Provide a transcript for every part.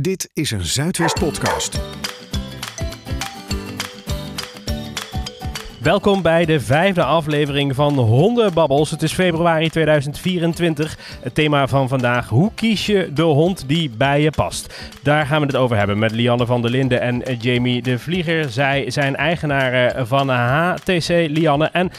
Dit is een Zuidwest podcast. Welkom bij de vijfde aflevering van Hondenbabbels. Het is februari 2024. Het thema van vandaag: hoe kies je de hond die bij je past? Daar gaan we het over hebben met Lianne van der Linden en Jamie de Vlieger. Zij zijn eigenaren van HTC Lianne en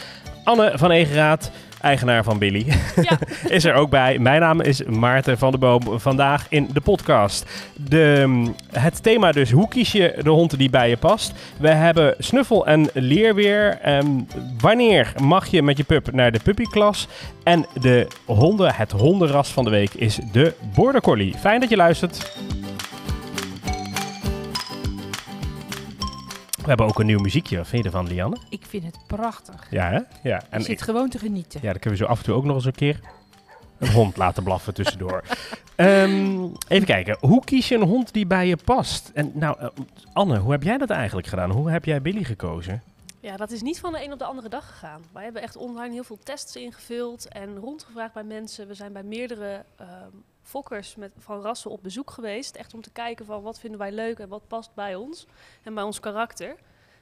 Anne van Egeraat eigenaar van Billy, ja. is er ook bij. Mijn naam is Maarten van der Boom. Vandaag in de podcast. De, het thema dus, hoe kies je de hond die bij je past? We hebben snuffel en leerweer. Um, wanneer mag je met je pup naar de puppyklas? En de honden, het hondenras van de week is de Border Collie. Fijn dat je luistert. We hebben ook een nieuw muziekje. Wat vind je ervan, Lianne? Ik vind het prachtig. Ja, hè? Ja. En je zit gewoon te genieten. Ja, dan kunnen we zo af en toe ook nog eens een keer een hond laten blaffen tussendoor. um, even kijken. Hoe kies je een hond die bij je past? En nou, uh, Anne, hoe heb jij dat eigenlijk gedaan? Hoe heb jij Billy gekozen? Ja, dat is niet van de een op de andere dag gegaan. Wij hebben echt online heel veel tests ingevuld en rondgevraagd bij mensen. We zijn bij meerdere um, fokkers met, van rassen op bezoek geweest. Echt om te kijken van wat vinden wij leuk en wat past bij ons en bij ons karakter.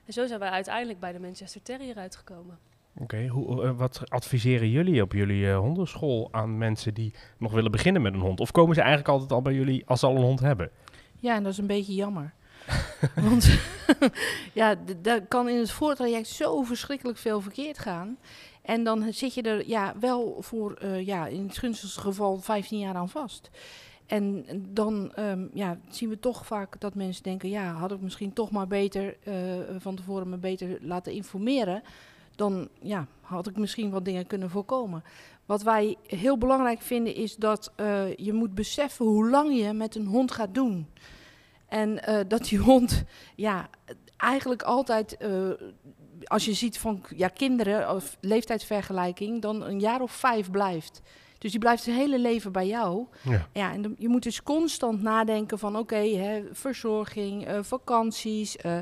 En zo zijn wij uiteindelijk bij de Manchester Terrier uitgekomen. Oké, okay, uh, wat adviseren jullie op jullie uh, hondenschool aan mensen die nog willen beginnen met een hond? Of komen ze eigenlijk altijd al bij jullie als ze al een hond hebben? Ja, en dat is een beetje jammer. Want ja, daar kan in het voortraject zo verschrikkelijk veel verkeerd gaan. En dan zit je er ja, wel voor, uh, ja, in het gunstigste geval, 15 jaar aan vast. En dan um, ja, zien we toch vaak dat mensen denken: ja, had ik misschien toch maar beter uh, van tevoren me beter laten informeren. Dan ja, had ik misschien wat dingen kunnen voorkomen. Wat wij heel belangrijk vinden is dat uh, je moet beseffen hoe lang je met een hond gaat doen. En dat die hond ja, eigenlijk altijd als je ziet van ja, kinderen, of leeftijdsvergelijking, dan een jaar of vijf blijft. Dus die blijft zijn hele leven bij jou. Ja, ja en de, je moet dus constant nadenken van oké, okay, verzorging, uh, vakanties, uh,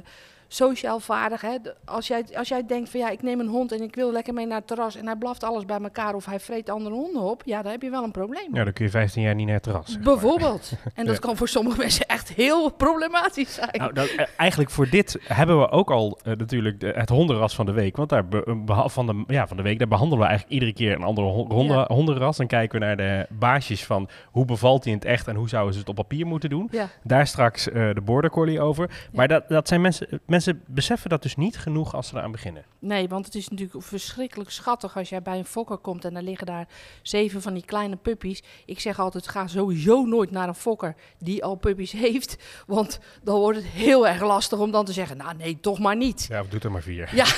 sociaal vaardig. Hè. Als, jij, als jij denkt van ja, ik neem een hond en ik wil lekker mee naar het terras en hij blaft alles bij elkaar of hij vreet andere honden op, ja, dan heb je wel een probleem. Ja, dan kun je 15 jaar niet naar het terras. Bijvoorbeeld. En dat ja. kan voor sommige mensen echt heel problematisch zijn. Nou, dat, uh, eigenlijk voor dit hebben we ook al uh, natuurlijk de, het hondenras van de week. Want daar be, van, de, ja, van de week, daar behandelen we eigenlijk iedere keer een andere honden, ja. hondenras. Dan kijken we naar de baasjes van hoe bevalt hij in het echt en hoe zouden ze het op papier moeten doen. Ja. Daar straks uh, de border collie over. Maar dat, dat zijn mensen, mensen beseffen dat dus niet genoeg als ze eraan beginnen. Nee, want het is natuurlijk verschrikkelijk schattig als jij bij een fokker komt en dan liggen daar zeven van die kleine puppies. Ik zeg altijd, ga sowieso nooit naar een fokker die al puppies heeft, want dan wordt het heel erg lastig om dan te zeggen, nou nee, toch maar niet. Ja, of doe er maar vier. Ja.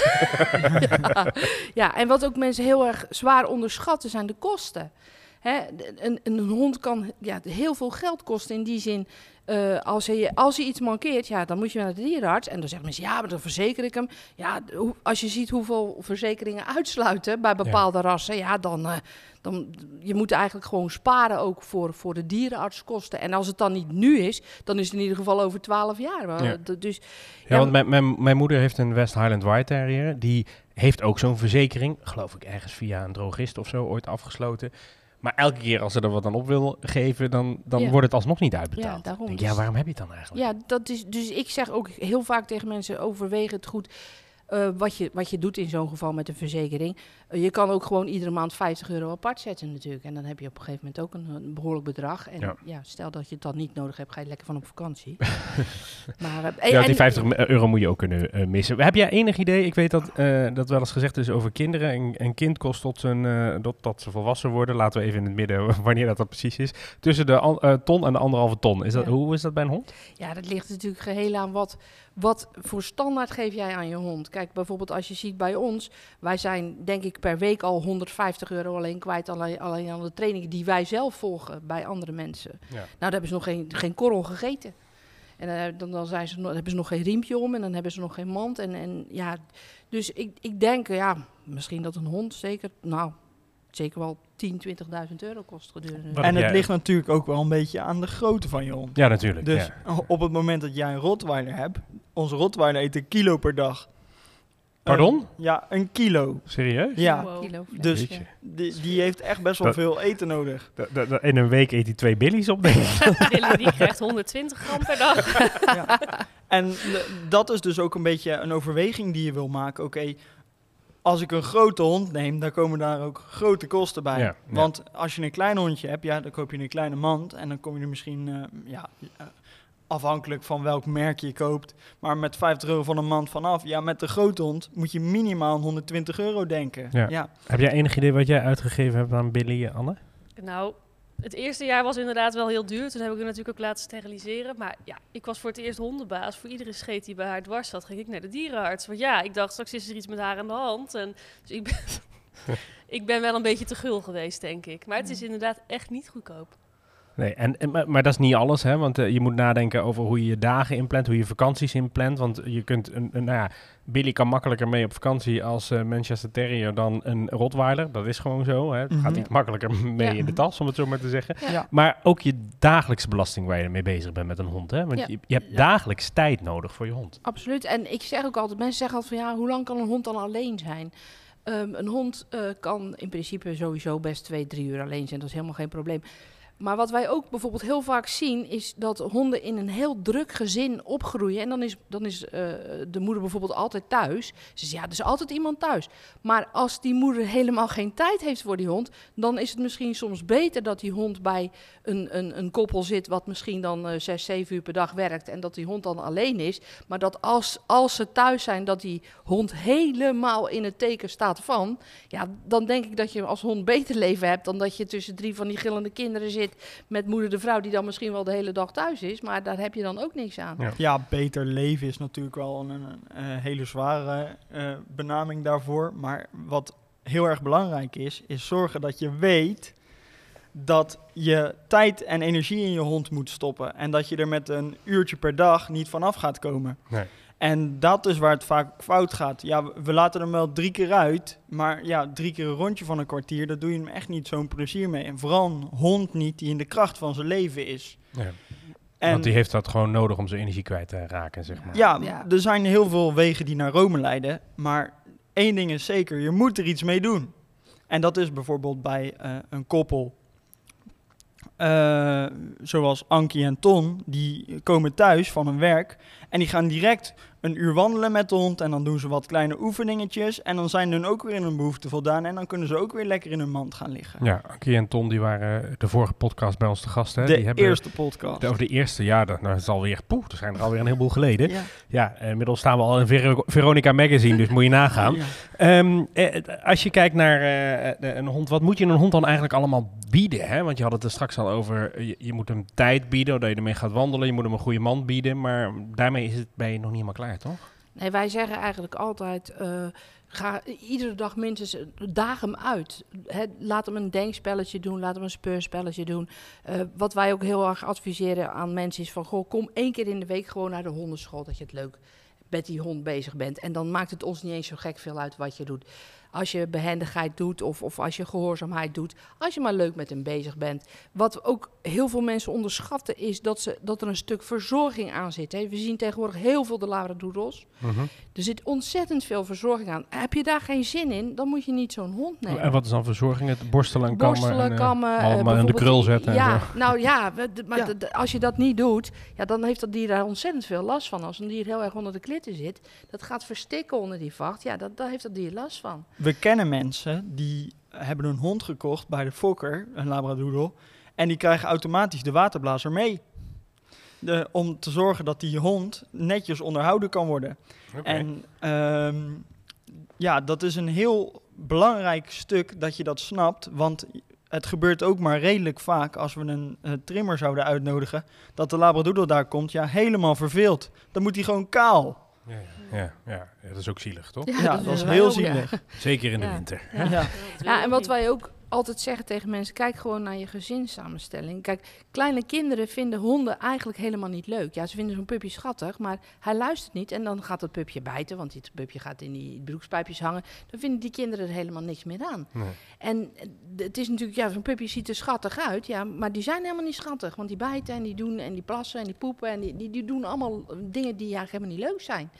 ja. ja, en wat ook mensen heel erg zwaar onderschatten zijn de kosten. Hè, een, een, hond kan ja, heel veel geld kosten in die zin. Uh, als, hij, als hij iets mankeert, ja, dan moet je naar de dierenarts. En dan zeggen mensen, ja, maar dan verzeker ik hem. Ja, als je ziet hoeveel verzekeringen uitsluiten bij bepaalde ja. rassen, ja, dan, uh, dan... Je moet eigenlijk gewoon sparen ook voor, voor de dierenartskosten. En als het dan niet nu is, dan is het in ieder geval over twaalf jaar. Ja. Dus, ja, ja, want mijn, mijn, mijn moeder heeft een West Highland White Terrier. Die heeft ook zo'n verzekering, geloof ik ergens via een drogist of zo, ooit afgesloten. Maar elke keer als ze er wat aan op wil geven, dan, dan Ja. wordt het alsnog niet uitbetaald. Ja, daarom. Denk, ja, waarom heb je het dan eigenlijk? Ja, dat is, dus ik zeg ook heel vaak tegen mensen: overweeg het goed. Eh, wat, je, wat je doet in zo'n geval met een verzekering. Eh, je kan ook gewoon iedere maand 50 euro apart zetten natuurlijk. En dan heb je op een gegeven moment ook een, een behoorlijk bedrag. En Ja. ja. stel dat je het dan niet nodig hebt, ga je lekker van op vakantie. maar, eh, Ja, en- die 50 euro moet je ook kunnen missen. Heb jij enig idee? Ik weet dat dat wel eens gezegd is over kinderen. Een, een kind kost tot, zijn, tot, tot ze volwassen worden. Laten we even in het midden wanneer dat, dat precies is. Tussen de ton en de anderhalve ton. Is dat, Ja. Hoe is dat bij een hond? Ja, dat ligt natuurlijk geheel aan wat, wat voor standaard geef jij aan je hond. Kijk, bijvoorbeeld als je ziet bij ons, wij zijn denk ik per week al 150 euro alleen kwijt, alleen, alleen aan de trainingen die wij zelf volgen bij andere mensen. Ja. Nou, dan hebben ze nog geen, geen korrel gegeten. En eh, dan, dan zijn ze, nog- hebben ze nog geen riempje om en dan hebben ze nog geen mand. En, en ja, dus ik, ik denk, ja, misschien dat een hond zeker, nou, zeker wel 10, 20.000 euro kost gedurende. En het ligt natuurlijk ook wel een beetje aan de grootte van je hond. Ja, natuurlijk. Dus ja. op het moment dat jij een Rottweiler hebt, onze Rottweiler eet een kilo per dag. Pardon? Ja, een kilo. Serieus? Ja, Wow. Kilo Dus- die, die heeft echt best wel Dat- veel eten nodig. In een week eet hij twee billies op, denk ik. Billy die krijgt 120 gram per dag. ja. En dat is dus ook een beetje een overweging die je wil maken. Oké, als ik een grote hond neem, dan komen daar ook grote kosten bij. Ja, ja. Want als je een klein hondje hebt, ja, dan koop je een kleine mand. En dan kom je er misschien, eh, ja, eh, afhankelijk van welk merk je koopt, maar met 50 euro van een mand vanaf. Ja, met de grote hond moet je minimaal 120 euro denken. Ja. ja. Heb jij enig idee wat jij uitgegeven hebt aan Billy, Anne? Nou, het eerste jaar was inderdaad wel heel duur. Toen heb ik hem natuurlijk ook laten steriliseren. Maar ja, ik was voor het eerst hondenbaas. Voor iedere scheet die bij haar dwars zat, ging ik naar de dierenarts. Want ja, ik dacht, straks is er iets met haar aan de hand. En, dus ik ben, ik ben wel een beetje te gul geweest, denk ik. Maar het is inderdaad echt niet goedkoop. Nee, en, en, maar, maar dat is niet alles, hè? Want eh, je moet nadenken over hoe je je dagen inplant, hoe je vakanties inplant. Want je kunt, een, een, nou ja, Billy kan makkelijker mee op vakantie als eh, Manchester Terrier dan een Rottweiler. Dat is gewoon zo. Hè? Het gaat Mhm. iets makkelijker mee Ja. in de tas, om het zo maar te zeggen. Ja. Maar ook je dagelijkse belasting waar je mee bezig bent met een hond. Hè? Want Ja. je, je hebt Ja. dagelijks tijd nodig voor je hond. Absoluut. En ik zeg ook altijd, mensen zeggen altijd van ja, hoe lang kan een hond dan alleen zijn? Ehm, een hond eh, kan in principe sowieso best twee, drie uur alleen zijn. Dat is helemaal geen probleem. Maar wat wij ook bijvoorbeeld heel vaak zien, is dat honden in een heel druk gezin opgroeien. En dan is, dan is eh, de moeder bijvoorbeeld altijd thuis. Ze zegt, ja, er is altijd iemand thuis. Maar als die moeder helemaal geen tijd heeft voor die hond, dan is het misschien soms beter dat die hond bij een, een, een koppel zit, wat misschien dan eh, zes, zeven uur per dag werkt. En dat die hond dan alleen is. Maar dat als, als ze thuis zijn, dat die hond helemaal in het teken staat van. Ja, dan denk ik dat je als hond beter leven hebt dan dat je tussen drie van die gillende kinderen zit met moeder de vrouw, die dan misschien wel de hele dag thuis is. Maar daar heb je dan ook niks aan. Ja. Ja, beter leven is natuurlijk wel een, een, een hele zware eh, benaming daarvoor. Maar wat heel erg belangrijk is, is zorgen dat je weet dat je tijd en energie in je hond moet stoppen. En dat je er met een uurtje per dag niet vanaf gaat komen. Nee. En dat is waar het vaak fout gaat. Ja, we- laten hem wel drie keer uit. Maar ja, drie keer een rondje van een kwartier, daar doe je hem echt niet zo'n plezier mee. En vooral een hond niet die in de kracht van zijn leven is. Ja. En Want die heeft dat gewoon nodig om zijn energie kwijt te raken, zeg maar. Ja, Ja. er zijn heel veel wegen die naar Rome leiden. Maar één ding is zeker, je moet er iets mee doen. En dat is bijvoorbeeld bij eh, een koppel. eh, zoals Ankie en Ton, die komen thuis van hun werk. En die gaan direct een uur wandelen met de hond. En dan doen ze wat kleine oefeningetjes. En dan zijn hun ook weer in hun behoefte voldaan. En dan kunnen ze ook weer lekker in hun mand gaan liggen. Ja, Ankie en Ton die waren de vorige podcast bij ons te gast. Hè? de die hebben eerste podcast. de, over de eerste, ja, dat, nou, dat is alweer, poeh, er zijn er alweer een heleboel geleden. Ja. Ja, eh, inmiddels staan we al in Vero- Veronica Magazine, dus moet je nagaan. Ja. Ehm, eh, als je kijkt naar eh, een hond, wat moet je een hond dan eigenlijk allemaal bieden? Hè? Want je had het er straks al over, eh, je, je moet hem tijd bieden, dat je ermee gaat wandelen. Je moet hem een goede mand bieden, maar daarmee is het, ben je nog niet helemaal klaar, toch? Nee, wij zeggen eigenlijk altijd, eh, ga iedere dag minstens, daag hem uit. Laat hem een denkspelletje doen, laat hem een speurspelletje doen. Eh, wat wij ook heel erg adviseren aan mensen is van, goh, kom één keer in de week gewoon naar de hondenschool, dat je het leuk met die hond bezig bent. En dan maakt het ons niet eens zo gek veel uit wat je doet. Als je behendigheid doet of, of als je gehoorzaamheid doet. Als je maar leuk met hem bezig bent. Wat ook heel veel mensen onderschatten is dat, ze, dat er een stuk verzorging aan zit. Hè. We zien tegenwoordig heel veel de labradoodles. Er zit ontzettend veel verzorging aan. Heb je daar geen zin in, dan moet je niet zo'n hond nemen. En wat is dan verzorging? Het borstelen en kammen? Borstelen, en, eh, kammen. eh, allemaal in de krul zetten en Ja, zo. nou ja, maar Ja. als je dat niet doet, ja, dan heeft dat dier daar ontzettend veel last van. Als een dier heel erg onder de klitten zit, dat gaat verstikken onder die vacht. Ja, dat, daar heeft dat dier last van. We kennen mensen die hebben een hond gekocht bij de fokker, een labradoodle, en die krijgen automatisch de waterblazer mee. De, om te zorgen dat die hond netjes onderhouden kan worden. En ehm, ja, dat is een heel belangrijk stuk dat je dat snapt, want het gebeurt ook maar redelijk vaak als we een eh, trimmer zouden uitnodigen, dat de labradoodle daar komt, ja, helemaal verveeld. Dan moet hij gewoon kaal. Ja, ja, ja, ja. Dat is ook zielig, toch? Ja, dat, is heel ook, zielig. Zeker in de Ja. winter. Ja. Ja. Ja, en wat wij ook altijd zeggen tegen mensen, kijk gewoon naar je gezinssamenstelling. Kijk, kleine kinderen vinden honden eigenlijk helemaal niet leuk. Ja, ze vinden zo'n pupje schattig, maar hij luistert niet en dan gaat dat pupje bijten, want dit pupje gaat in die broekspijpjes hangen. Dan vinden die kinderen er helemaal niks meer aan. Nee. En het is natuurlijk, ja, zo'n pupje ziet er schattig uit, ja, maar die zijn helemaal niet schattig. Want die bijten en die doen en die plassen en die poepen en die, die, die doen allemaal dingen die eigenlijk helemaal niet leuk zijn.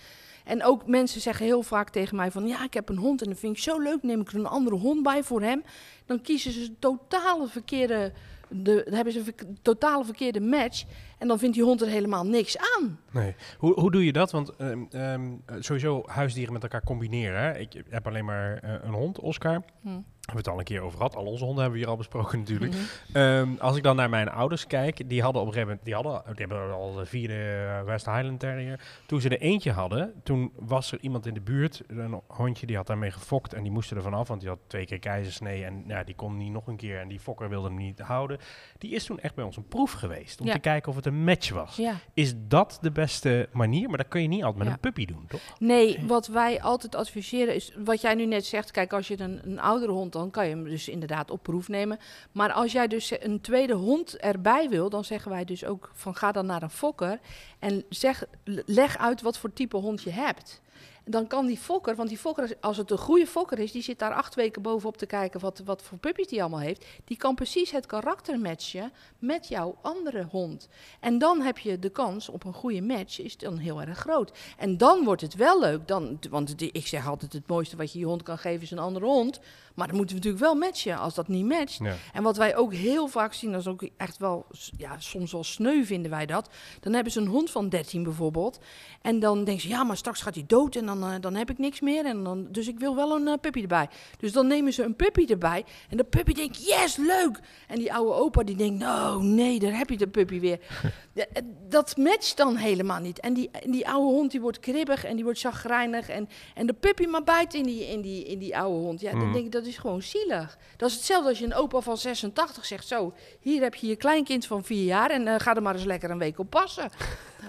En ook mensen zeggen heel vaak tegen mij van... ja, ik heb een hond en dat vind ik zo leuk, neem ik er een andere hond bij voor hem. Dan kiezen ze een totale verkeerde... De, hebben ze een totale verkeerde match. En dan vindt die hond er helemaal niks aan. Nee. Hoe, hoe doe je dat? Want ehm, ehm, eh, sowieso huisdieren met elkaar combineren. Hè? Ik heb alleen maar eh, een hond, Oscar. Hm. Hebben we het al een keer over gehad. Al onze honden hebben we hier al besproken natuurlijk. Mhm. Ehm, als ik dan naar mijn ouders kijk, die hadden op een gegeven moment, die hadden, die hebben al de vierde eh, West Highland Terrier. Toen ze er eentje hadden, toen was er iemand in de buurt, een hondje, die had daarmee gefokt en die moesten er vanaf, want die had twee keer keizersnee en ja, die kon niet nog een keer en die fokker wilde hem niet houden. Die is toen echt bij ons een proef geweest om Ja. te kijken of het een match was. Ja. Is dat de beste manier? Maar dat kun je niet altijd met Ja. een puppy doen, toch? Nee, wat wij altijd adviseren is, wat jij nu net zegt, kijk, als je een, een oudere hond, dan kan je hem dus inderdaad op proef nemen. Maar als jij dus een tweede hond erbij wil, dan zeggen wij dus ook van ga dan naar een fokker en zeg, leg uit wat voor type hond je hebt. Dan kan die fokker, want die fokker, als het een goede fokker is, die zit daar acht weken bovenop te kijken wat, wat voor puppies die allemaal heeft. Die kan precies het karakter matchen met jouw andere hond. En dan heb je de kans op een goede match, is dan heel erg groot. En dan wordt het wel leuk. Dan, want ik zeg altijd, het mooiste wat je je hond kan geven is een andere hond. Maar dan moeten we natuurlijk wel matchen. Als dat niet matcht, Ja. en wat wij ook heel vaak zien, dat is ook echt wel, ja, soms wel sneu vinden wij dat. Dan hebben ze een hond van 13 bijvoorbeeld. En dan denken ze, ja, maar straks gaat hij dood en dan, eh, dan heb ik niks meer. En dan, dus ik wil wel een eh, puppy erbij. Dus dan nemen ze een puppy erbij. En de puppy denkt, yes, leuk. En die oude opa die denkt, nou, nee, daar heb je de puppy weer. Eh, dat matcht dan helemaal niet. En die, die oude hond die wordt kribbig en die wordt chagrijnig. En, en de puppy maar bijt in die, in die, in die oude hond. Ja, dan Mhm. denk ik, dat is gewoon zielig. Dat is hetzelfde als je een opa van 86 zegt, zo, hier heb je je kleinkind van vier jaar en eh, ga er maar eens lekker een week op passen.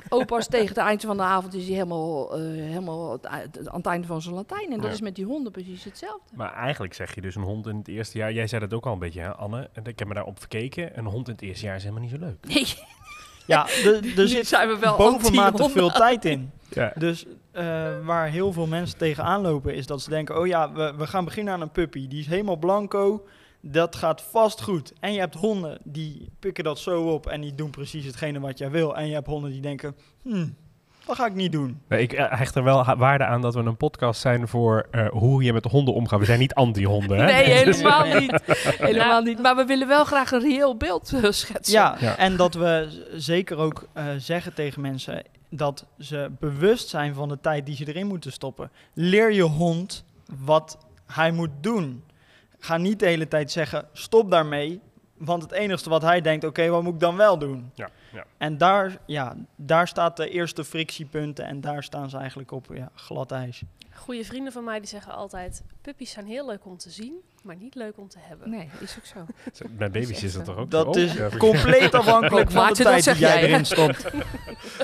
Opa's tegen het eind van de avond is hij helemaal, eh, helemaal aan het einde van zijn Latijn. En dat Ja. is met die honden precies hetzelfde. Maar eigenlijk zeg je dus een hond in het eerste jaar. Jij zei dat ook al een beetje, hè, Anne. En Ik heb me daarop verkeken. Een hond in het eerste jaar is helemaal niet zo leuk. Nee, Ja, er, er zit zijn we wel anti-honden. veel tijd in. Ja. Dus eh, waar heel veel mensen tegenaan lopen is dat ze denken... oh ja, we, we gaan beginnen aan een puppy. Die is helemaal blanco. Dat gaat vast goed. En je hebt honden die pikken dat zo op... en die doen precies hetgene wat jij wil. En je hebt honden die denken... Hmm, dat ga ik niet doen. Nee, ik eh, hecht er wel waarde aan dat we een podcast zijn voor eh, hoe je met honden omgaat. We zijn niet anti-honden, hè? Nee, Dus- helemaal niet. Helemaal niet. Maar we willen wel graag een reëel beeld eh, schetsen. Ja, Ja. en dat we zeker ook eh, zeggen tegen mensen... dat ze bewust zijn van de tijd die ze erin moeten stoppen. Leer je hond wat hij moet doen. Ga niet de hele tijd zeggen, stop daarmee. Want het enige wat hij denkt, oké, wat moet ik dan wel doen? Ja, ja. En daar, ja, daar staat de eerste frictiepunten en daar staan ze eigenlijk op ja, glad ijs. Goede vrienden van mij die zeggen altijd: puppies zijn heel leuk om te zien, maar niet leuk om te hebben. Nee, is ook zo. Bij baby's is dat toch ook Dat zo? is Ja, compleet afhankelijk van de tijd die jij erin stopt.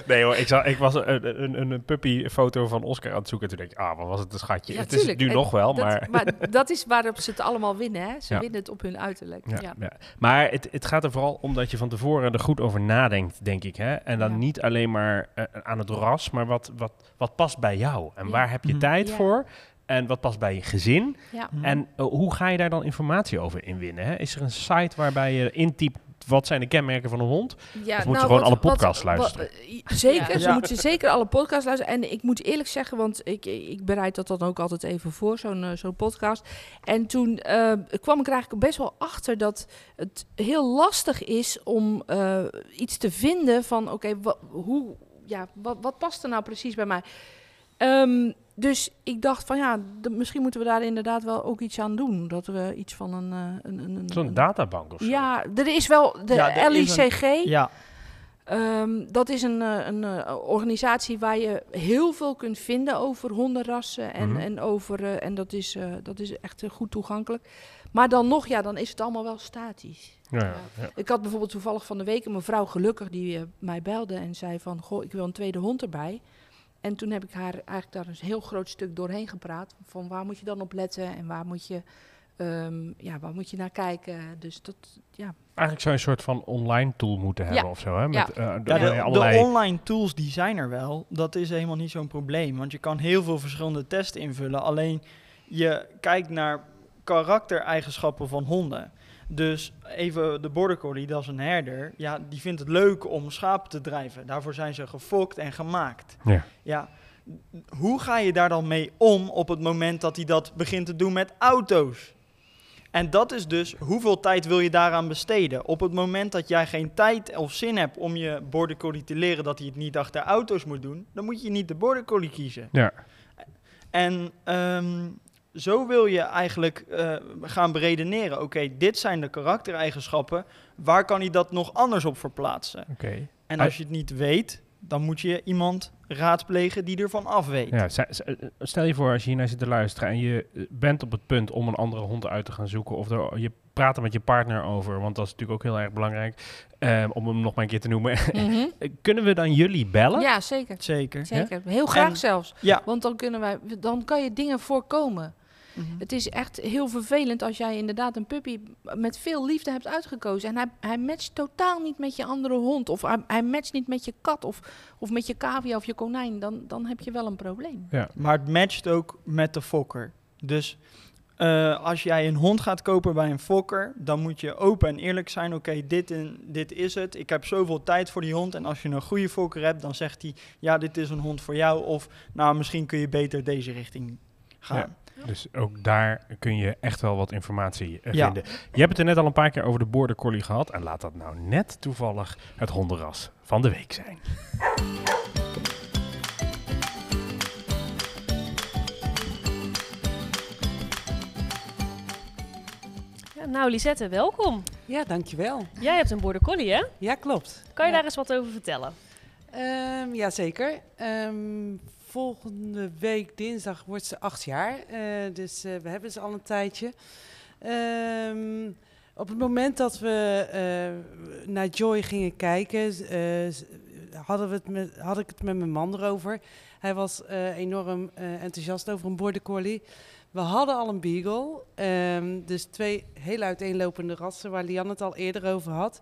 Nee hoor, ik, zag, ik was een, een, een, een puppyfoto van Oscar aan het zoeken. En toen denk ik, ah, wat was het een schatje. Ja, het is tuurlijk. nu En nog wel, Dat, maar... maar dat is waarop ze het allemaal winnen. Hè? Ze Ja. winnen het op hun uiterlijk. Ja. Maar het, het gaat er vooral om dat je van tevoren er goed over nadenkt, denk ik. Hè? En dan niet alleen maar eh, aan het ras, maar wat, wat, wat past bij jou? En waar heb je Mhm. tijd voor? En wat past bij je gezin? Ja. Mhm. En eh, hoe ga je daar dan informatie over inwinnen? Hè? Is er een site waarbij je intypt wat zijn de kenmerken van een hond? Ja, Of moet je gewoon alle podcasts wat- luisteren? zeker, Ja. ze Ja. moeten zeker alle podcasts luisteren. En ik moet eerlijk zeggen, want ik, ik bereid dat dan ook altijd even voor, zo'n eh, zo'n podcast. En toen eh, kwam ik er eigenlijk best wel achter dat het heel lastig is om eh, iets te vinden van, oké, hoe, ja, wat, wat past er nou precies bij mij? Ehm, dus ik dacht van ja, de- misschien moeten we daar inderdaad wel ook iets aan doen. Dat we iets van een... eh, een, een, een Zo'n databank of zo? Ja, er is wel de Ja, is een- LICG. Ja, Ehm, dat is een, eh, een eh, organisatie waar je heel veel kunt vinden over hondenrassen. En, Mhm. en, over, en dat, is, eh, dat is echt goed toegankelijk. Maar dan nog, ja, dan is het allemaal wel statisch. Ja, ja, ja. Ik had bijvoorbeeld toevallig van de week een mevrouw gelukkig die mij belde en zei van, goh, ik wil een tweede hond erbij. En toen heb ik haar eigenlijk daar een heel groot stuk doorheen gepraat. Van waar moet je dan op letten en waar moet je, ehm, ja, waar moet je naar kijken. Dus dat, ja. Eigenlijk zou je een soort van online tool moeten hebben Ja. of zo. Hè? Met, Ja. eh, Ja, de- de, allerlei... de online tools die zijn er wel. Dat is helemaal niet zo'n probleem. Want je kan heel veel verschillende tests invullen. Alleen je kijkt naar karaktereigenschappen van honden. Dus even de border collie, dat is een herder. Ja, die vindt het leuk om schapen te drijven. Daarvoor zijn ze gefokt en gemaakt. Ja. Ja, hoe ga je daar dan mee om op het moment dat hij dat begint te doen met auto's? En dat is dus hoeveel tijd wil je daaraan besteden? Op het moment dat jij geen tijd of zin hebt om je border collie te leren dat hij het niet achter auto's moet doen, dan moet je niet de border collie kiezen. Ja. En ehm, zo wil je eigenlijk eh, gaan beredeneren. Oké, dit zijn de karaktereigenschappen. Waar kan hij dat nog anders op verplaatsen? Oké. En als je het niet weet, dan moet je iemand raadplegen die ervan af weet. Ja, z- stel je voor als je hier naar zit te luisteren en je eh, bent op het punt om een andere hond uit te gaan zoeken of er, je praat er met je partner over, want dat is natuurlijk ook heel erg belangrijk, eh, om hem nog maar een keer te noemen. Mhm. Kunnen we dan jullie bellen? Ja, zeker. Zeker. Zeker. Heel graag En- zelfs. Ja. Want dan, kunnen wij, dan kan je dingen voorkomen. Mhm. Het is echt heel vervelend als jij inderdaad een puppy met veel liefde hebt uitgekozen. En hij, hij matcht totaal niet met je andere hond. Of hij, hij matcht niet met je kat of, of met je cavia of je konijn. Dan, dan heb je wel een probleem. Maar het matcht ook met de fokker. Dus eh, als jij een hond gaat kopen bij een fokker, dan moet je open en eerlijk zijn. Oké, dit, dit is het. Ik heb zoveel tijd voor die hond. En als je een goede fokker hebt, dan zegt hij: Ja, dit is een hond voor jou. Of nou, misschien kun je beter deze richting gaan. Dus ook daar kun je echt wel wat informatie eh, Ja. vinden. Je hebt het er net al een paar keer over de border collie gehad. En laat dat nou net toevallig het hondenras van de week zijn. Ja, nou, Lisette, welkom. Ja, dankjewel. Jij hebt een border collie, hè? Ja, klopt. Kan je Ja. daar eens wat over vertellen? Ehm, ja, zeker. Ehm, volgende week dinsdag wordt ze acht jaar. eh, dus eh, we hebben ze al een tijdje. Ehm, op het moment dat we eh, naar Joy gingen kijken, hadden we het met, had ik het met mijn man erover. Hij was enorm enthousiast over een border collie. We hadden al een beagle, ehm, dus twee heel uiteenlopende rassen waar Lian het al eerder over had.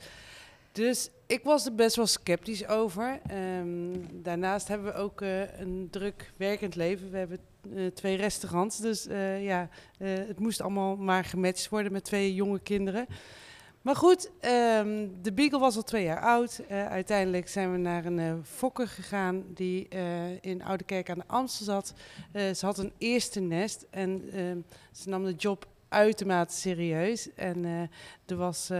Dus ik was er best wel sceptisch over. Ehm, daarnaast hebben we ook eh, een druk werkend leven. We hebben eh, twee restaurants, dus eh, ja, het moest allemaal maar gematcht worden met twee jonge kinderen. Maar goed, ehm, de Beagle was al twee jaar oud. Uiteindelijk zijn we naar een fokker gegaan die in Oude Kerk aan de Amstel zat. Ze had een eerste nest en ehm, ze nam de job uitermate serieus. En er was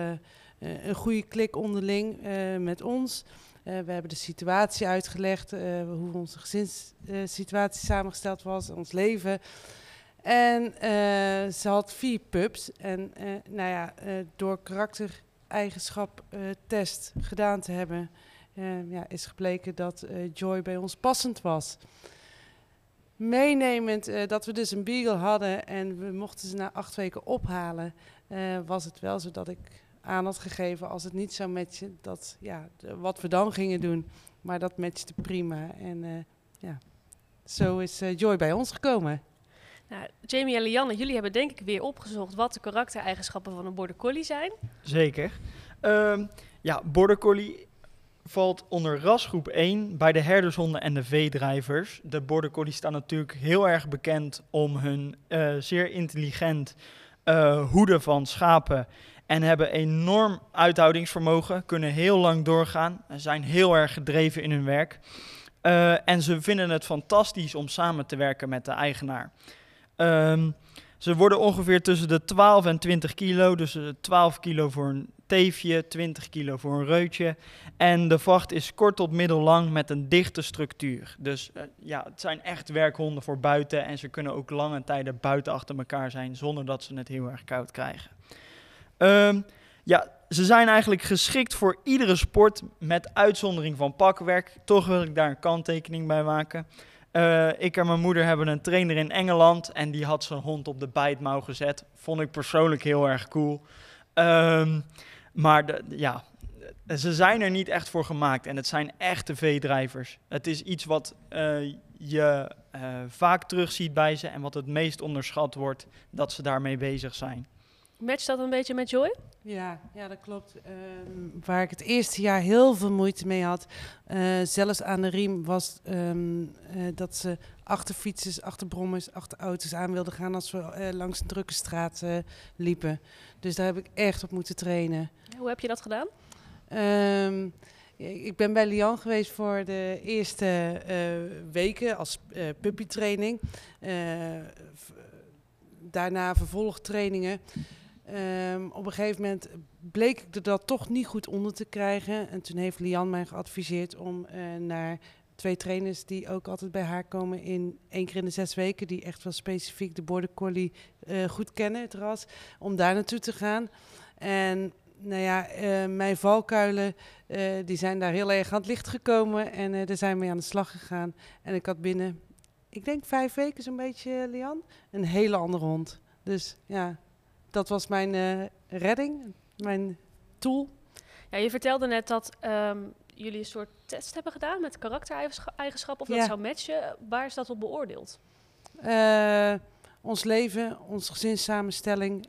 een goede klik onderling eh, met ons. Eh, we hebben de situatie uitgelegd, eh, hoe onze gezinssituatie samengesteld was, ons leven. En eh, ze had vier pups. En eh, nou ja, eh, door karaktereigenschap eh, test gedaan te hebben, eh, ja, is gebleken dat eh, Joy bij ons passend was. Meenemend eh, dat we dus een beagle hadden en we mochten ze na acht weken ophalen, eh, was het wel zo dat ik aan had gegeven als het niet zou matchen, dat ja, de- wat we dan gingen doen. Maar dat matchte prima. En eh, ja, zo is eh, Joy bij ons gekomen. Nou, Jamie en Lianne, jullie hebben denk ik weer opgezocht wat de karaktereigenschappen van een border collie zijn. Zeker. Ehm, ja, Border Collie valt onder rasgroep 1 bij de herdershonden en de veedrijvers. De Border Collies staan natuurlijk heel erg bekend om hun eh, zeer intelligent eh, hoeden van schapen. En hebben enorm uithoudingsvermogen, kunnen heel lang doorgaan, en zijn heel erg gedreven in hun werk. Eh, en ze vinden het fantastisch om samen te werken met de eigenaar. Ehm, ze worden ongeveer tussen de 12 en 20 kilo. Dus eh, 12 kilo voor een teefje, 20 kilo voor een reutje. En de vacht is kort tot middellang met een dichte structuur. Dus eh, ja, het zijn echt werkhonden voor buiten. En ze kunnen ook lange tijden buiten achter elkaar zijn zonder dat ze het heel erg koud krijgen. Ehm, ja, ze zijn eigenlijk geschikt voor iedere sport met uitzondering van pakwerk. Toch wil ik daar een kanttekening bij maken. Eh, ik en mijn moeder hebben een trainer in Engeland en die had zijn hond op de bijtmouw gezet. Vond ik persoonlijk heel erg cool. Ehm, maar ja, ze zijn er niet echt voor gemaakt en het zijn echte veedrijvers. Het is iets wat eh, je eh, vaak terugziet bij ze en wat het meest onderschat wordt dat ze daarmee bezig zijn. Matcht dat een beetje met Joy? Ja, ja dat klopt. Ehm, waar ik het eerste jaar heel veel moeite mee had, eh, zelfs aan de riem, was ehm, eh, dat ze achter fietsers, achter brommers, achter auto's aan wilden gaan als we eh, langs een drukke straat liepen. Dus daar heb ik echt op moeten trainen. Hoe heb je dat gedaan? Ehm, ik ben bij Lian geweest voor de eerste weken als puppytraining. Daarna vervolgtrainingen. Um, op een gegeven moment bleek ik er dat toch niet goed onder te krijgen. En toen heeft Lian mij geadviseerd om naar twee trainers die ook altijd bij haar komen in één keer in de zes weken, die echt wel specifiek de border collie goed kennen, het ras, om daar naartoe te gaan. En nou ja, uh, mijn valkuilen die zijn daar heel erg aan het licht gekomen en daar zijn mee aan de slag gegaan. En ik had binnen, ik denk vijf weken zo'n beetje, Lian, een hele andere hond. Dus ja, dat was mijn redding, mijn tool. Ja, je vertelde net dat um, jullie een soort test hebben gedaan met karaktereigenschappen, of dat zou matchen. Waar is dat op beoordeeld? ons leven, onze gezinssamenstelling,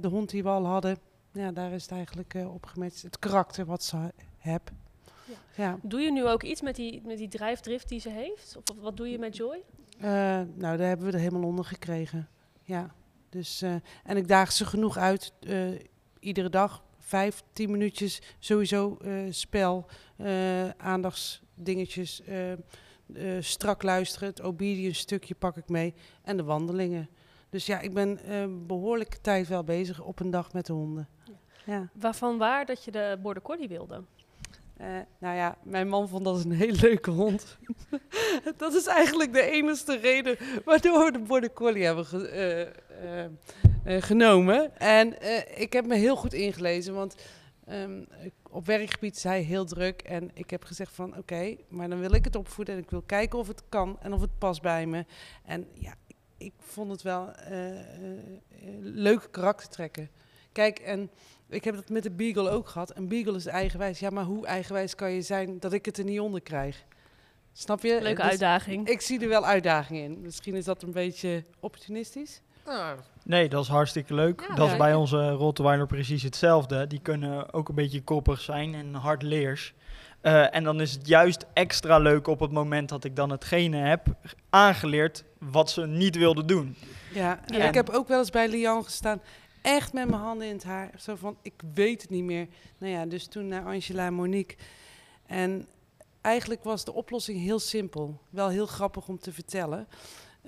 de hond die we al hadden ja, daar is het eigenlijk uh, op gematcht. Het karakter wat ze heeft. Ja. ja. Doe je nu ook iets met die, met die drijfdrift die ze heeft? Of wat doe je met Joy? Uh, nou, daar hebben we er helemaal onder gekregen. Ja. Dus, uh, en ik daag ze genoeg uit. iedere dag, vijf, tien minuutjes. Sowieso spel, aandachtsdingetjes. strak luisteren. Het obedience stukje pak ik mee. En de wandelingen. Dus ja, ik ben uh, behoorlijke tijd wel bezig op een dag met de honden. Ja. Waarvan waar dat je de border collie wilde? Uh, nou ja, mijn man vond dat een hele leuke hond. dat is eigenlijk de enige reden waardoor we de border collie hebben ge uh, genomen. En ik heb me heel goed ingelezen, want um, op werkgebied is hij heel druk. En ik heb gezegd van oké, maar dan wil ik het opvoeden en ik wil kijken of het kan en of het past bij me. En ja, ik vond het wel leuke karaktertrekken. Kijk, en ik heb dat met de Beagle ook gehad. Een Beagle is eigenwijs. Ja, maar hoe eigenwijs kan je zijn dat ik het er niet onder krijg? Snap je? Leuke dus uitdaging. Ik zie er wel uitdaging in. Misschien is dat een beetje opportunistisch. Nou, nee, dat is hartstikke leuk. Ja, dat is bij onze Rottweiler precies hetzelfde. Die kunnen ook een beetje koppig zijn en hard leers. Uh, en dan is het juist extra leuk op het moment dat ik dan hetgene heb aangeleerd wat ze niet wilden doen. Ja, en ik heb ook wel eens bij Lian gestaan, echt met mijn handen in het haar. Zo van, ik weet het niet meer. Nou ja, dus toen naar Angela en Monique. En eigenlijk was de oplossing heel simpel. Wel heel grappig om te vertellen.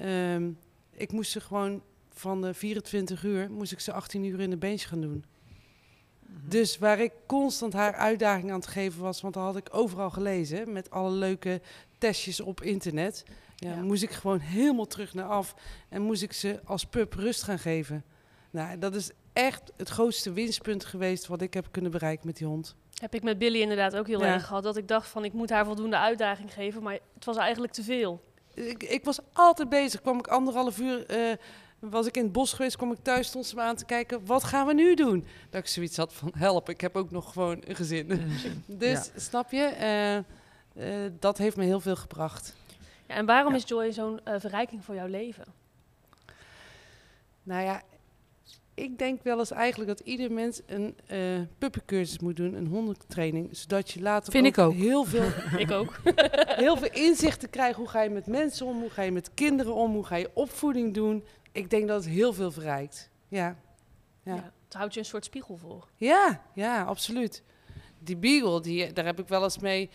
Um, ik moest ze gewoon van de 24 uur, moest ik ze 18 uur in de bench gaan doen. Mhm. Dus waar ik constant haar uitdaging aan het geven was, want dat had ik overal gelezen met alle leuke testjes op internet. Ja, moest ik gewoon helemaal terug naar af en moest ik ze als pup rust gaan geven. Nou, dat is echt het grootste winstpunt geweest wat ik heb kunnen bereiken met die hond. Heb ik met Billy inderdaad ook heel erg gehad. Dat ik dacht van ik moet haar voldoende uitdaging geven, maar het was eigenlijk te veel. Ik, ik was altijd bezig. Kwam ik anderhalf uur uh, was ik in het bos geweest, kwam ik thuis, stond ze me aan te kijken, wat gaan we nu doen? Dat ik zoiets had van, help, ik heb ook nog gewoon een gezin. dus, snap je, uh, uh, dat heeft me heel veel gebracht. Ja, en waarom ja. is Joy zo'n uh, verrijking voor jouw leven? Nou ja, ik denk wel eens eigenlijk dat ieder mens een uh, puppencursus moet doen, een hondentraining, zodat je later Vind ook, ik ook. heel veel, ik ook. heel veel inzichten krijgt. Hoe ga je met mensen om? Hoe ga je met kinderen om? Hoe ga je opvoeding doen? ik denk dat het heel veel verrijkt. Ja. ja. ja het houdt je een soort spiegel voor. Ja, ja, absoluut. Die beagle, die, daar heb ik wel eens mee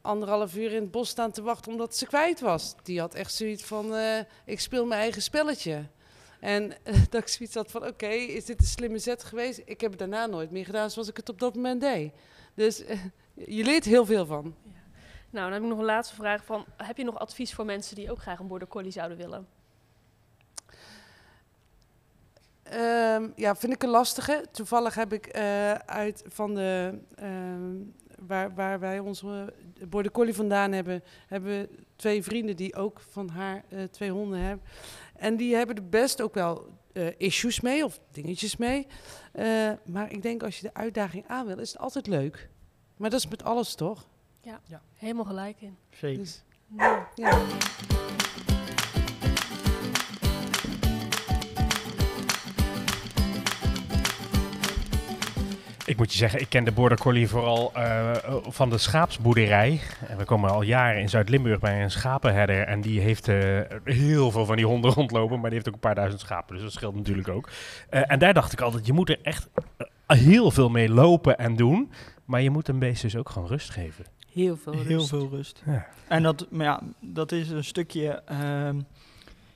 anderhalf uur in het bos staan te wachten omdat ze kwijt was. Die had echt zoiets van, uh, ik speel mijn eigen spelletje. En uh, dat ik zoiets had van, oké, okay, is dit een slimme zet geweest? Ik heb het daarna nooit meer gedaan zoals ik het op dat moment deed. Dus uh, je leert heel veel van. Ja. Nou, dan heb ik nog een laatste vraag van, heb je nog advies voor mensen die ook graag een border collie zouden willen? Um, ja, vind ik een lastige. Toevallig heb ik uh, uit van de. Um, waar, waar wij onze border collie vandaan hebben, hebben we twee vrienden die ook van haar uh, twee honden hebben. En die hebben er best ook wel uh, issues mee of dingetjes mee. maar ik denk als je de uitdaging aan wil, is het altijd leuk. Maar dat is met alles toch? Ja, ja. helemaal gelijk in. Zeker. Dus, ja. Ik moet je zeggen, ik ken de Border Collie vooral uh, van de schaapsboerderij. En we komen al jaren in Zuid-Limburg bij een schapenherder. En die heeft uh, heel veel van die honden rondlopen. Maar die heeft ook een paar duizend schapen. Dus dat scheelt natuurlijk ook. Uh, en daar dacht ik altijd, je moet er echt heel veel mee lopen en doen. Maar je moet een beest dus ook gewoon rust geven. Heel veel Heel rust. veel rust. Ja. En dat, maar ja, dat is een stukje, ehm,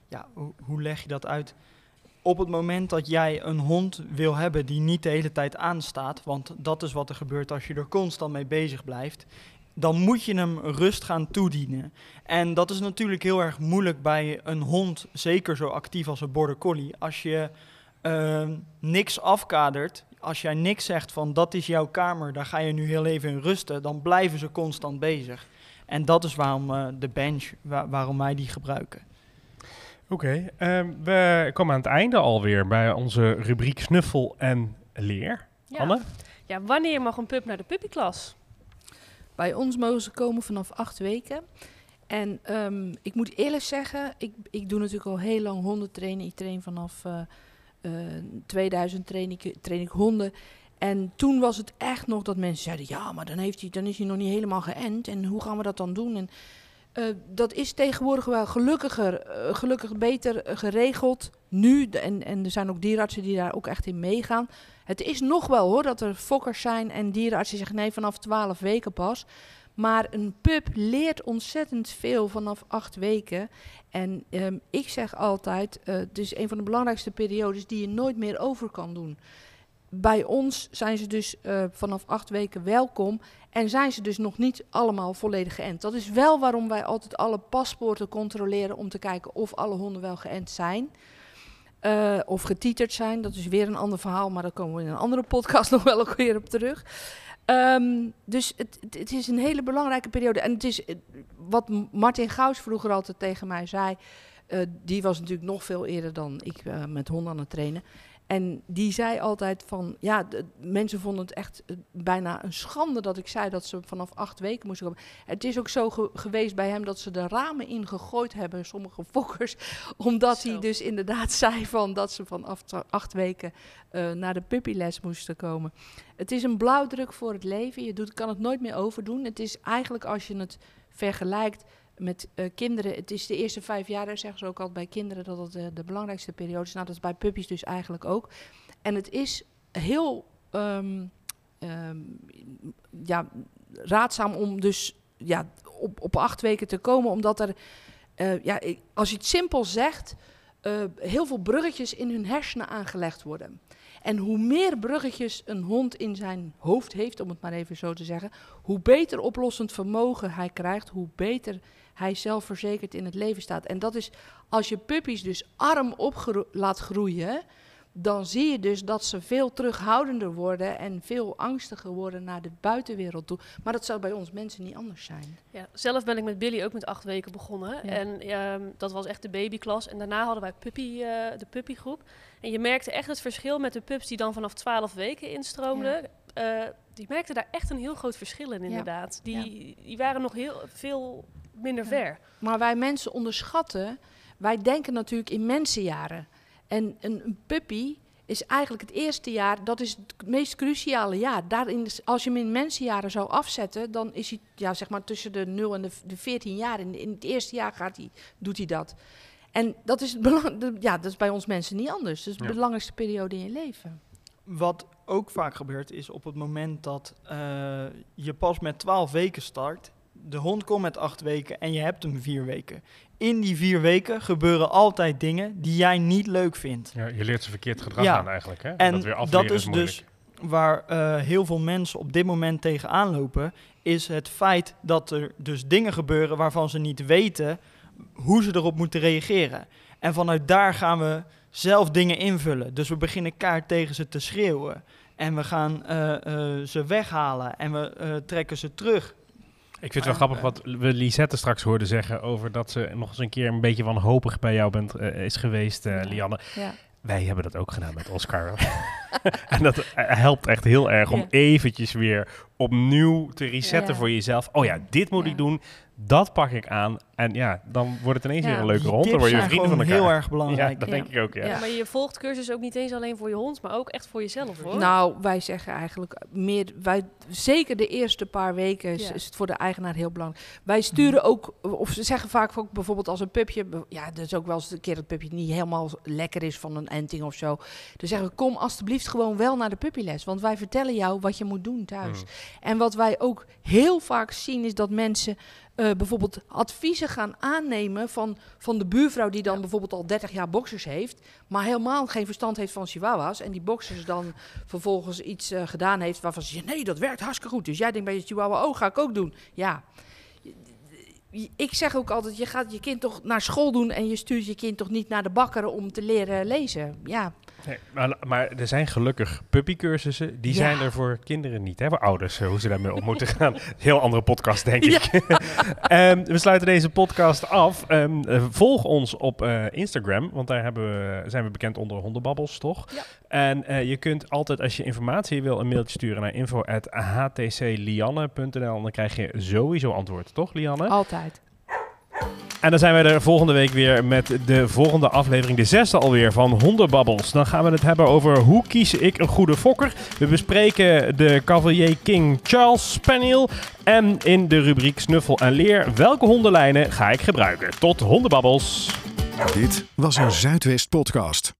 ja, hoe, hoe leg je dat uit? Op het moment dat jij een hond wil hebben die niet de hele tijd aanstaat, want dat is wat er gebeurt als je er constant mee bezig blijft, dan moet je hem rust gaan toedienen. En dat is natuurlijk heel erg moeilijk bij een hond, zeker zo actief als een border collie. Als je ehm, niks afkadert, als jij niks zegt van dat is jouw kamer, daar ga je nu heel even in rusten, dan blijven ze constant bezig. En dat is waarom eh, de bench, wa- waarom wij die gebruiken. Oké, ehm, we komen aan het einde alweer bij onze rubriek Snuffel en Leer. Ja. Anne? Ja, wanneer mag een pup naar de puppyklas? Bij ons mogen ze komen vanaf acht weken. En ehm, ik moet eerlijk zeggen, ik, ik doe natuurlijk al heel lang honden trainen. Ik train vanaf eh, eh, 2000 train ik, train ik honden. En toen was het echt nog dat mensen zeiden, ja, maar dan, heeft hij, dan is hij nog niet helemaal geënt. En hoe gaan we dat dan doen? En eh, dat is tegenwoordig wel gelukkiger, eh, gelukkig beter eh, geregeld nu. En, en er zijn ook dierenartsen die daar ook echt in meegaan. Het is nog wel hoor, dat er fokkers zijn en dierenartsen zeggen nee, vanaf 12 weken pas. Maar een pup leert ontzettend veel vanaf acht weken. En ehm, ik zeg altijd, eh, het is een van de belangrijkste periodes die je nooit meer over kan doen. Bij ons zijn ze dus eh, vanaf acht weken welkom en zijn ze dus nog niet allemaal volledig geënt. Dat is wel waarom wij altijd alle paspoorten controleren om te kijken of alle honden wel geënt zijn. Eh, of getiterd zijn. Dat is weer een ander verhaal, maar daar komen we in een andere podcast nog wel keer op terug. Ehm, dus het, het, is een hele belangrijke periode. En het is eh, wat Martin Gauws vroeger altijd tegen mij zei. die was natuurlijk nog veel eerder dan ik met honden aan het trainen. En die zei altijd van, ja, de, mensen vonden het echt eh, bijna een schande dat ik zei dat ze vanaf acht weken moesten komen. Het is ook zo ge- geweest bij hem dat ze de ramen ingegooid hebben, sommige fokkers, omdat Zo. hij dus inderdaad zei van dat ze vanaf acht weken eh, naar de puppyles moesten komen. Het is een blauwdruk voor het leven. Je doet, kan het nooit meer overdoen. Het is eigenlijk als je het vergelijkt met eh, kinderen. Het is de eerste vijf jaar, daar zeggen ze ook altijd bij kinderen dat het eh, de belangrijkste periode is. Nou, dat is bij puppies dus eigenlijk ook. En het is heel ehm, ehm, ja, raadzaam om dus ja, op, op acht weken te komen, omdat er, eh, ja, als je het simpel zegt, heel veel bruggetjes in hun hersenen aangelegd worden. En hoe meer bruggetjes een hond in zijn hoofd heeft, om het maar even zo te zeggen, hoe beter oplossend vermogen hij krijgt, hoe beter hij zelfverzekerd in het leven staat. En dat is als je puppies dus arm op laat groeien, dan zie je dus dat ze veel terughoudender worden en veel angstiger worden naar de buitenwereld toe. Maar dat zou bij ons mensen niet anders zijn. Ja, zelf ben ik met Billy ook met acht weken begonnen. Ja. En ehm, dat was echt de babyklas. En daarna hadden wij puppy, eh, de puppygroep. En je merkte echt het verschil met de pups die dan vanaf 12 weken instroomden. Eh, die merkten daar echt een heel groot verschil in, inderdaad. Die, die waren nog heel veel minder Ja. ver. Maar wij mensen onderschatten, wij denken natuurlijk in mensenjaren. En een, een puppy is eigenlijk het eerste jaar, dat is het meest cruciale jaar. Daarin, als je hem in mensenjaren zou afzetten, dan is hij ja, zeg maar tussen de 0 en de, de 14 jaar. In, in het eerste jaar gaat hij, doet hij dat. En dat is, het belang, de- ja, dat is bij ons mensen niet anders. Dat is de Ja. belangrijkste periode in je leven. Wat ook vaak gebeurt is op het moment dat eh, je pas met 12 weken start, de hond komt met 8 weken en je hebt hem 4 weken. In die 4 weken gebeuren altijd dingen die jij niet leuk vindt. Ja, je leert ze verkeerd gedrag Ja. aan eigenlijk. Hè? En dat weer dat is dus waar eh, heel veel mensen op dit moment tegenaan lopen, is het feit dat er dus dingen gebeuren waarvan ze niet weten hoe ze erop moeten reageren. En vanuit daar gaan we zelf dingen invullen. Dus we beginnen kaart tegen ze te schreeuwen. En we gaan eh, eh, ze weghalen en we trekken ze terug. Ik vind het wel grappig eh, wat we Lisette straks hoorden zeggen over dat ze nog eens een keer een beetje wanhopig bij jou bent, eh, is geweest, eh. Lianne. Ja. Wij hebben dat ook gedaan met Oscar. en dat helpt echt heel erg om Ja. eventjes weer opnieuw te resetten Ja. voor jezelf. Oh ja, dit moet ik doen. Dat pak ik aan. En ja, dan wordt het ineens Ja. weer een leuke hond. Dan word je vrienden van elkaar. heel erg belangrijk. Ja, dat Ja. denk ik ook, ja. Maar je volgt cursus ook niet eens alleen voor je hond, maar ook echt voor jezelf hoor. Nou, wij zeggen eigenlijk meer, wij, zeker de eerste paar weken is, Ja. is het voor de eigenaar heel belangrijk. Wij sturen ook, of ze zeggen vaak ook bijvoorbeeld als een pupje, ja, dat is ook wel eens een keer dat het pupje niet helemaal lekker is van een enting of zo. Dan zeggen we, kom alstublieft gewoon wel naar de puppyles, want wij vertellen jou wat je moet doen thuis. Mm. En wat wij ook heel vaak zien is dat mensen eh, bijvoorbeeld adviezen gaan aannemen van, van de buurvrouw die dan bijvoorbeeld al 30 jaar boxers heeft, maar helemaal geen verstand heeft van chihuahuas. En die boxers dan vervolgens iets eh, gedaan heeft waarvan ze zegt, nee, dat werkt hartstikke goed. Dus jij denkt bij je chihuahua, oh, ga ik ook doen. Ja. Ik zeg ook altijd, je gaat je kind toch naar school doen en je stuurt je kind toch niet naar de bakker om te leren lezen. Ja, Nee, maar, maar er zijn gelukkig puppycursussen. Die Ja. zijn er voor kinderen niet. Hè? Voor ouders, eh, hoe ze daarmee om moeten gaan. Heel andere podcast, denk ik. Ehm, we sluiten deze podcast af. Ehm, eh, volg ons op eh, Instagram, want daar hebben we, zijn we bekend onder hondenbabbels, toch? Ja. En je kunt altijd, als je informatie wil, een mailtje sturen naar info.htclianne.nl. En dan krijg je sowieso antwoord, toch, Lianne? altijd. En dan zijn wij er volgende week weer met de volgende aflevering, de zesde alweer van Hondenbabbels. Dan gaan we het hebben over hoe kies ik een goede fokker. We bespreken de Cavalier King Charles Spaniel. En in de rubriek Snuffel en Leer, welke hondenlijnen ga ik gebruiken? Tot Hondenbabbels! Dit was een Zuidwest podcast.